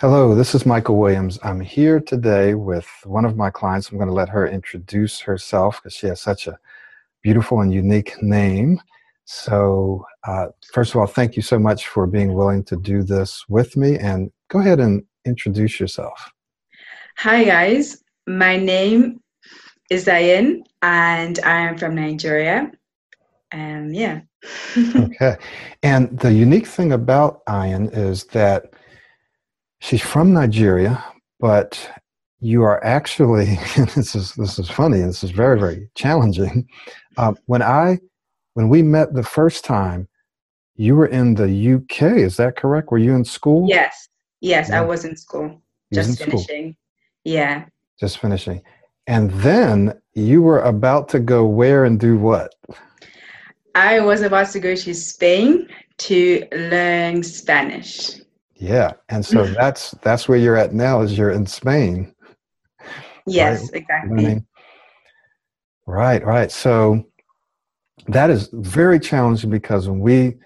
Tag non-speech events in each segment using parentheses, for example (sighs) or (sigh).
Hello, this is Michael Williams. I'm here today with one of my clients. I'm going to let her introduce herself because she has such a beautiful and unique name. So, uh, first of all, thank you so much for being willing to do this with me. And go ahead and introduce yourself. Hi, guys. My name is Zayn, and I am from Nigeria. And yeah. (laughs) okay. And the unique thing about Ayan is that she's from Nigeria, but you are actually (laughs) this is this is funny. This is very very challenging. Uh, when I when we met the first time, you were in the UK. Is that correct? Were you in school? Yes. Yes, yeah. I was in school. just in finishing. School. Yeah. Just finishing. And then you were about to go where and do what? I was about to go to Spain to learn Spanish. Yeah, and so (laughs) that's that's where you're at now. Is you're in Spain. Yes, right? exactly. Right, right. So that is very challenging because when we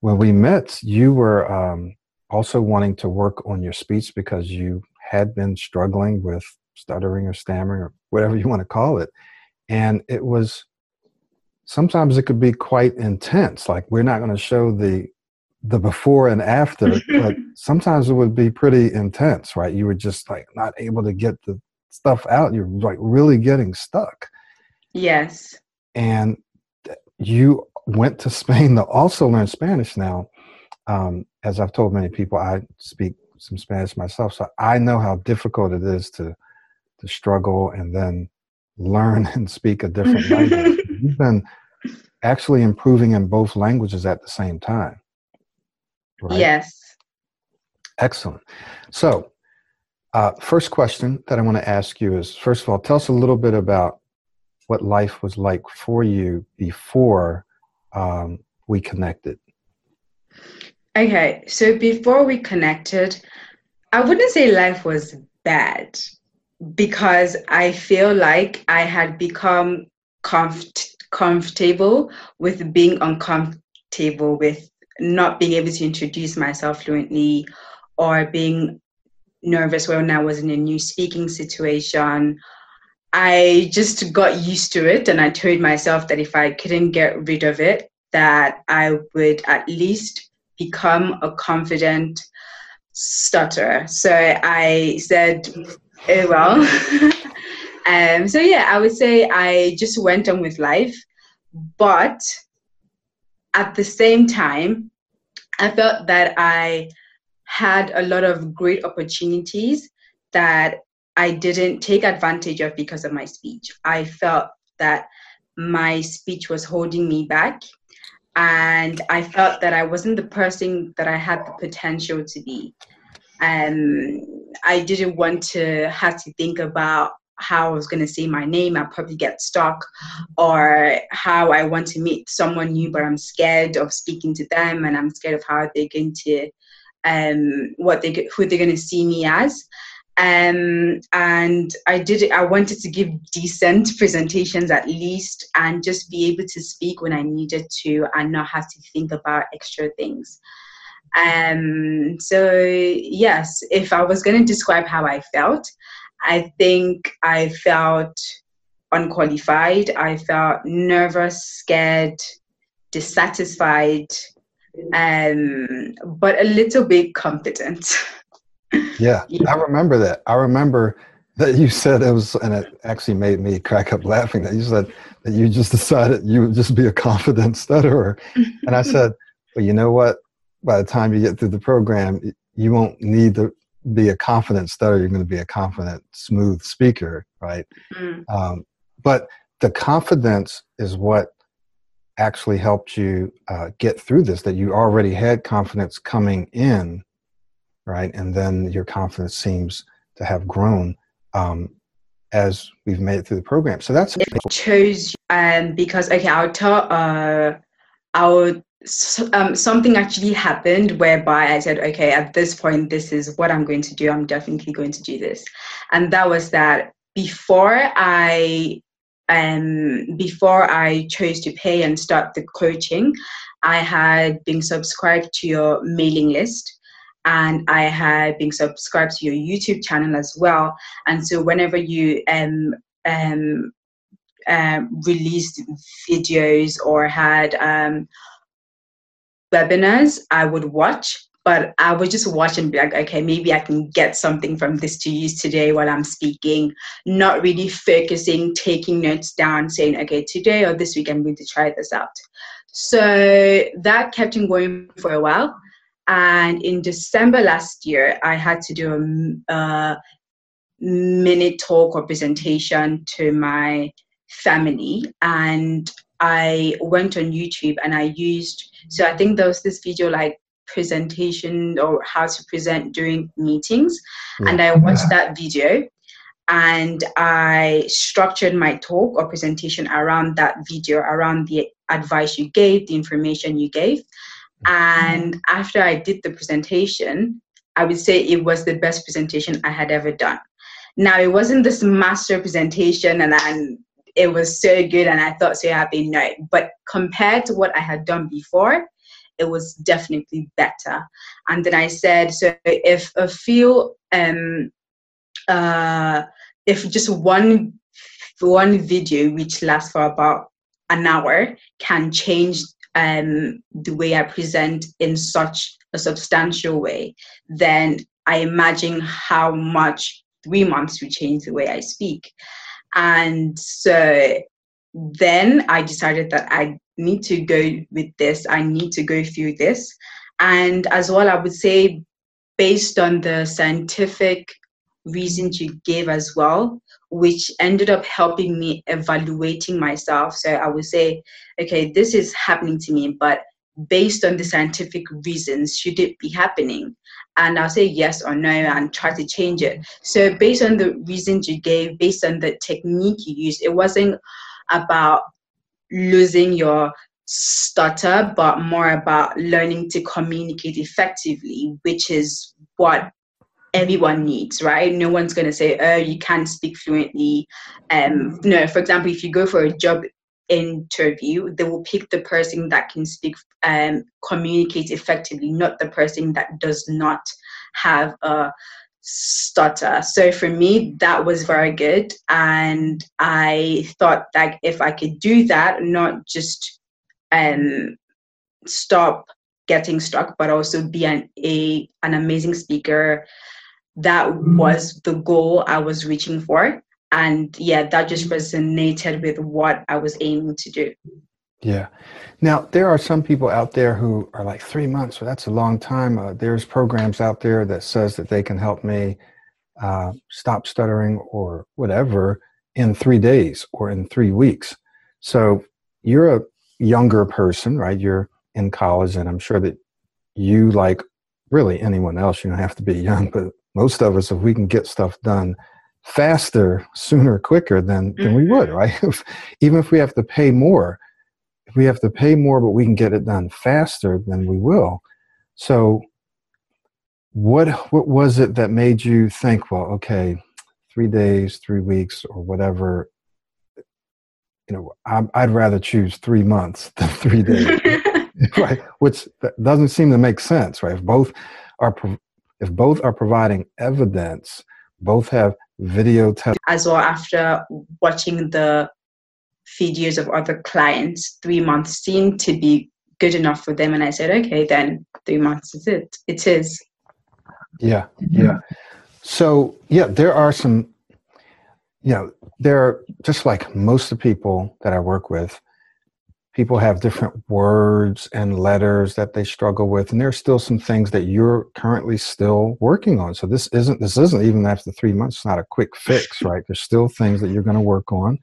when we met, you were um, also wanting to work on your speech because you had been struggling with stuttering or stammering or whatever you want to call it, and it was sometimes it could be quite intense. Like we're not going to show the the before and after, but (laughs) sometimes it would be pretty intense, right? You were just like not able to get the stuff out. You're like really getting stuck. Yes. And you went to Spain to also learn Spanish now. Um, as I've told many people, I speak some Spanish myself, so I know how difficult it is to to struggle and then learn (laughs) and speak a different language. (laughs) You've been actually improving in both languages at the same time. Right? Yes. Excellent. So, uh, first question that I want to ask you is first of all, tell us a little bit about what life was like for you before um, we connected. Okay, so before we connected, I wouldn't say life was bad because I feel like I had become comf- comfortable with being uncomfortable with not being able to introduce myself fluently or being nervous when I was in a new speaking situation. I just got used to it and I told myself that if I couldn't get rid of it, that I would at least become a confident stutterer. So I said, oh well. (laughs) um, so yeah, I would say I just went on with life. But at the same time, I felt that I had a lot of great opportunities that I didn't take advantage of because of my speech. I felt that my speech was holding me back. And I felt that I wasn't the person that I had the potential to be. And I didn't want to have to think about how I was going to say my name, I'll probably get stuck, or how I want to meet someone new, but I'm scared of speaking to them, and I'm scared of how they're going to, um, what they who they're going to see me as. Um, and I did. I wanted to give decent (laughs) presentations at least, and just be able to speak when I needed to, and not have to think about extra things. Um, so yes, if I was going to describe how I felt, I think I felt unqualified. I felt nervous, scared, dissatisfied, um, but a little bit confident. yeah, (laughs) yeah, I remember that. I remember that you said it was, and it actually made me crack up laughing. That you said that you just decided you would just be a confident (laughs) stutterer, and I said, "Well, you know what? By the time you get through the program, you won't need the be a confident stutter, you're going to be a confident, smooth speaker, right? Mm. Um, but the confidence is what actually helped you uh, get through this, that you already had confidence coming in, right? And then your confidence seems to have grown um, as we've made it through the program. So that's. It chose um, because, okay, I'll tell, uh, I'll um, something actually happened whereby I said, okay, at this point, this is what I'm going to do. I'm definitely going to do this. And that was that before I um, before I chose to pay and start the coaching, I had been subscribed to your mailing list. and I had been subscribed to your YouTube channel as well. And so whenever you um, um, um, released videos or had um, webinars, I would watch. But I would just watch and be like, okay, maybe I can get something from this to use today while I'm speaking, not really focusing, taking notes down, saying, okay, today or this week I'm going to try this out. So that kept on going for a while. And in December last year, I had to do a, a minute talk or presentation to my family. And I went on YouTube and I used, so I think there was this video like presentation or how to present during meetings. And I watched that video and I structured my talk or presentation around that video, around the advice you gave, the information you gave. And after I did the presentation, I would say it was the best presentation I had ever done. Now, it wasn't this master presentation and, and it was so good and I thought so happy, no. But compared to what I had done before, it was definitely better. And then I said, so if a few um, uh, if just one one video which lasts for about an hour can change um, the way I present in such a substantial way, then I imagine how much three months will change the way I speak. And so then I decided that I need to go with this, I need to go through this. And as well, I would say, based on the scientific reasons you gave as well, which ended up helping me evaluating myself. So I would say, okay, this is happening to me, but based on the scientific reasons, should it be happening? And I'll say yes or no and try to change it. So based on the reasons you gave, based on the technique you used, it wasn't about losing your stutter, but more about learning to communicate effectively, which is what everyone needs, right? No one's going to say, oh, you can't speak fluently. Um, no, for example, if you go for a job interview, they will pick the person that can speak, um, communicate effectively, not the person that does not have a stutter. So for me, that was very good. And I thought that if I could do that, not just um, stop getting stuck, but also be an, a, an amazing speaker, that was the goal I was reaching for. And yeah, that just resonated with what I was aiming to do. Yeah. Now, there are some people out there who are like three months, well, that's a long time. Uh, there's programs out there that says that they can help me uh, stop stuttering or whatever in three days or in three weeks. So you're a younger person, right? You're in college, and I'm sure that you, like really anyone else, you don't have to be young, but most of us, if we can get stuff done faster, sooner, quicker, than, than we would, mm-hmm. right? (laughs) Even if we have to pay more, if we have to pay more, but we can get it done faster, then we will. So, what what was it that made you think, well, okay, three days, three weeks, or whatever? You know, i I'd rather choose three months (laughs) than three days, (laughs) right? Which doesn't seem to make sense, right? If both are if both are providing evidence, both have video test. As well after watching the videos of other clients three months seemed to be good enough for them. And i said okay then three months is it. It is. Yeah yeah. So yeah there are some you know there are just like most of the people that i work with people have different words and letters that they struggle with and there's still some things that you're currently still working on. So this isn't this isn't even after three months it's not a quick fix (laughs) right? There's still things that you're going to work on.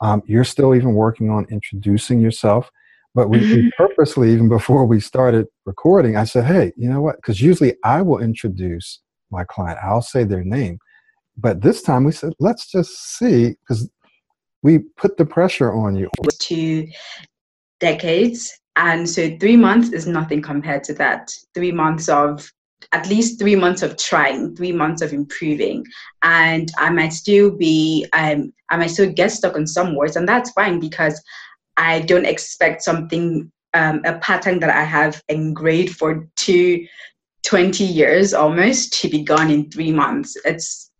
Um, you're still even working on introducing yourself but we, we (laughs) purposely even before we started recording i said hey you know what? Because usually i will introduce my client i'll say their name but this time we said let's just see because we put the pressure on you. To decades. And so three months is nothing compared to that. Three months of at least three months of trying, three months of improving. And I might still be, um, I might still get stuck on some words, and that's fine because I don't expect something, um, a pattern that I have engraved for two 20 years almost to be gone in three months. It's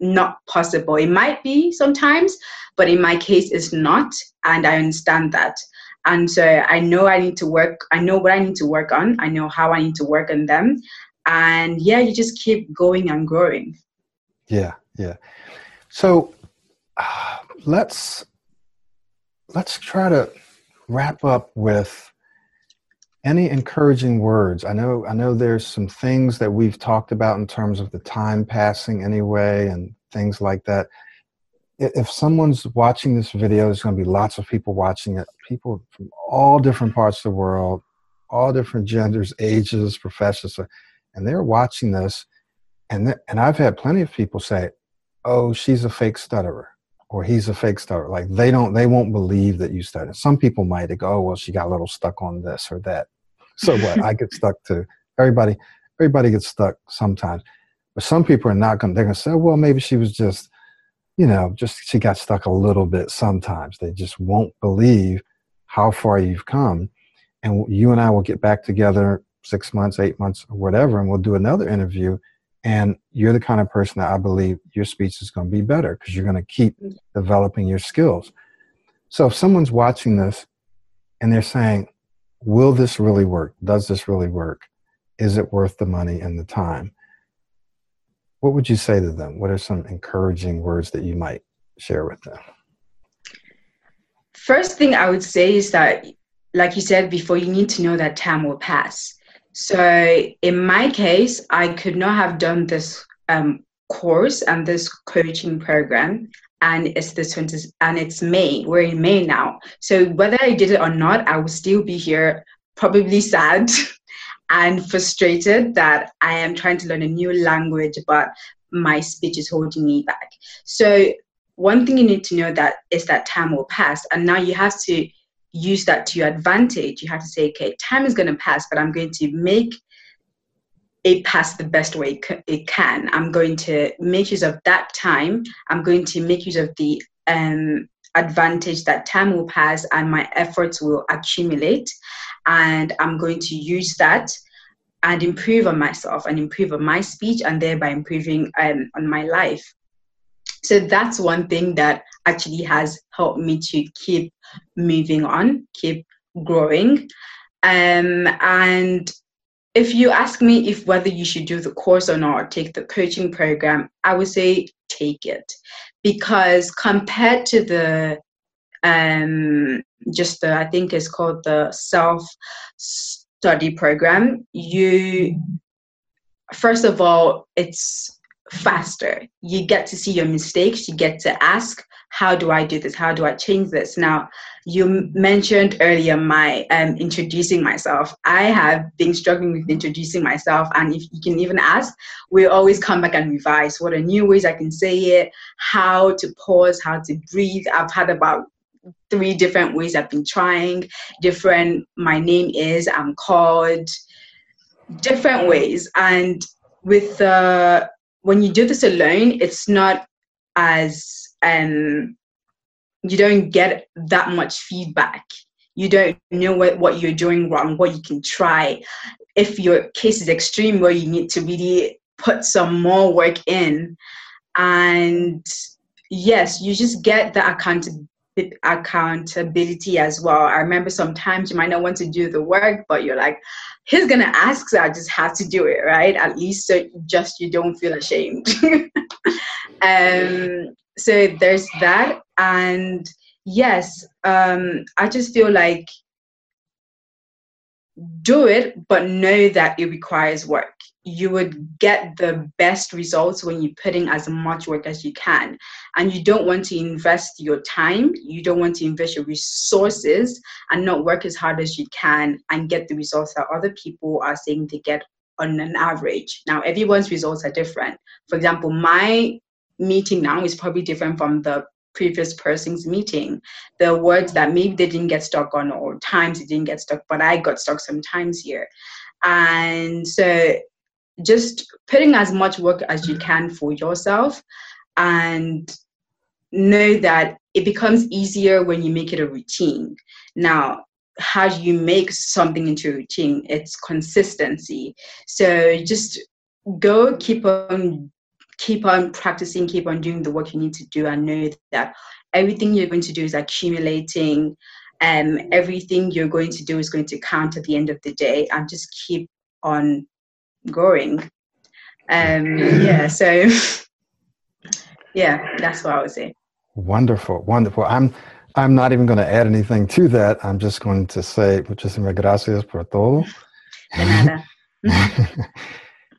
not possible. It might be sometimes, but in my case, it's not. And I understand that. And so I know I need to work, I know what I need to work on, I know how I need to work on them. And yeah, you just keep going and growing. Yeah, yeah. So uh, (sighs) let's let's try to wrap up with any encouraging words i know i know there's some things that we've talked about in terms of the time passing anyway and things like that if someone's watching this video there's going to be lots of people watching it people from all different parts of the world all different genders ages professions and they're watching this and and i've had plenty of people say oh she's a fake stutterer or he's a fake stutterer like they don't they won't believe that you stutter some people might go oh well she got a little stuck on this or that so what? I get stuck too. Everybody, everybody gets stuck sometimes. But some people are not going. They're going to say, "Well, maybe she was just, you know, just she got stuck a little bit." Sometimes they just won't believe how far you've come. And you and I will get back together six months, eight months, or whatever, and we'll do another interview. And you're the kind of person that I believe your speech is going to be better because you're going to keep mm-hmm. developing your skills. So if someone's watching this and they're saying, will this really work? Does this really work? Is it worth the money and the time? What would you say to them? What are some encouraging words that you might share with them? First thing I would say is that, like you said before, you need to know that time will pass. So in my case, I could not have done this um, course and this coaching program and it's the 20 and it's May. We're in May now. So whether I did it or not, I will still be here, probably sad (laughs) and frustrated that I am trying to learn a new language, but my speech is holding me back. So one thing you need to know that is that time will pass, and now you have to use that to your advantage. You have to say, okay, time is going to pass, but I'm going to make it pass the best way it can. I'm going to make use of that time. I'm going to make use of the um, advantage that time will pass and my efforts will accumulate. And I'm going to use that and improve on myself and improve on my speech and thereby improving um, on my life. So that's one thing that actually has helped me to keep moving on, keep growing. Um, and if you ask me if whether you should do the course or not or take the coaching program i would say take it because compared to the um just the i think it's called the self study program you first of all it's faster. You get to see your mistakes. You get to ask how do i do this? How do i change this? Now you mentioned earlier my um, introducing myself. I have been struggling with introducing myself, and if you can even ask, we always come back and revise. What are new ways I can say it, how to pause, how to breathe. I've had about three different ways I've been trying, different my name is, I'm called, different ways. And with uh, when you do this alone, it's not as um you don't get that much feedback. You don't know what, what you're doing wrong, what you can try. If your case is extreme where you need to really put some more work in. And yes, you just get the accountability accountability as well. I remember sometimes you might not want to do the work, but you're like, he's gonna ask, so I just have to do it, right? At least so just you don't feel ashamed. (laughs) um, so there's that and yes um i just feel like do it but know that it requires work you would get the best results when you're putting as much work as you can and you don't want to invest your time you don't want to invest your resources and not work as hard as you can and get the results that other people are saying they get on an average now everyone's results are different for example my meeting now is probably different from the previous person's meeting. The words that maybe they didn't get stuck on, or times they didn't get stuck, but I got stuck sometimes here. And so just putting as much work as you can for yourself and know that it becomes easier when you make it a routine. Now, how do you make something into a routine? It's consistency. So just go keep on keep on practicing, keep on doing the work you need to do, and know that everything you're going to do is accumulating. Um, everything you're going to do is going to count at the end of the day, and just keep on going. Um, yeah. So (laughs) yeah, that's what I would say. Wonderful, wonderful. I'm I'm not even going to add anything to that. I'm just going to say muchísimas gracias por todo. De nada. (laughs)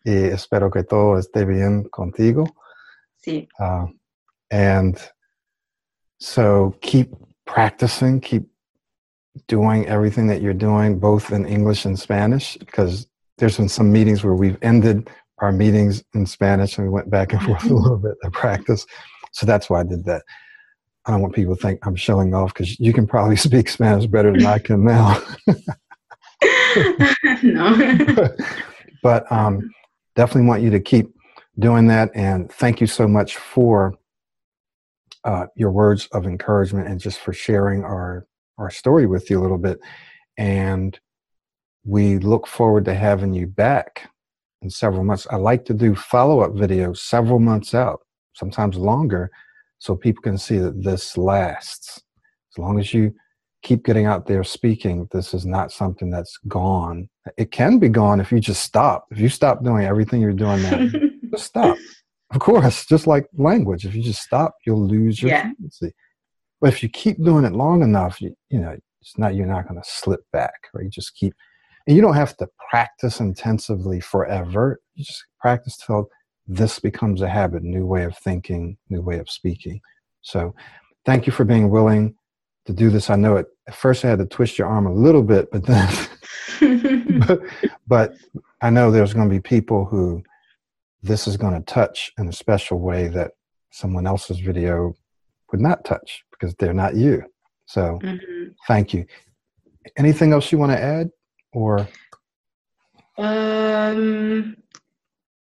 y espero que todo esté bien contigo. Sí. Uh, and so keep practicing, keep doing everything that you're doing, both in English and Spanish, because there's been some meetings where we've ended our meetings in Spanish and we went back and forth a little bit to practice. So that's why I did that. I don't want people to think I'm showing off because you can probably (laughs) speak Spanish better than I can now. (laughs) (laughs) no. but, but um, definitely want you to keep doing that. And thank you so much for uh, your words of encouragement and just for sharing our our story with you a little bit. And we look forward to having you back in several months. I like to do follow up videos several months out, sometimes longer, so people can see that this lasts. As long as you keep getting out there speaking, this is not something that's gone. It can be gone if you just stop. If you stop doing everything you're doing now, (laughs) just stop. Of course, just like language, if you just stop, you'll lose your Yeah. fluency. But if you keep doing it long enough, you, you know, it's not you're not going to slip back, right? You just keep, and you don't have to practice intensively forever. You just practice till this becomes a habit, new way of thinking, new way of speaking. So, thank you for being willing to do this. I know it at first I had to twist your arm a little bit, but then, but, (laughs) (laughs) but I know there's going to be people who this is going to touch in a special way that someone else's video would not touch because they're not you. So, Mhm. thank you. Anything else you want to add, or Um,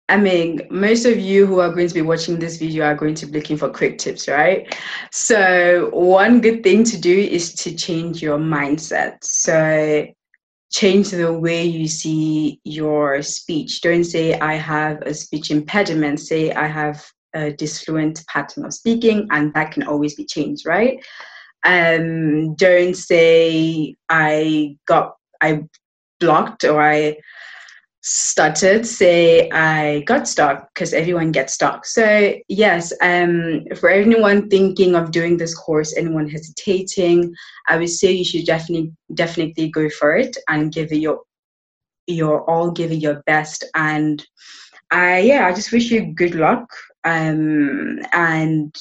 I mean, most of you who are going to be watching this video are going to be looking for quick tips, right? So, one good thing to do is to change your mindset. So, change the way you see your speech. Don't say, I have a speech impediment. Say, I have a disfluent pattern of speaking, and that can always be changed, right? Um, don't say, I got, I blocked or I stuttered, say i got stuck because everyone gets stuck. So yes um for anyone thinking of doing this course anyone hesitating i would say you should definitely definitely go for it and give it your your all give your best. And i yeah i just wish you good luck um and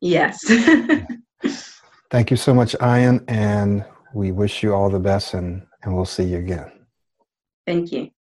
yes. (laughs) Thank you so much, Ian, and we wish you all the best, and and we'll see you again. thank you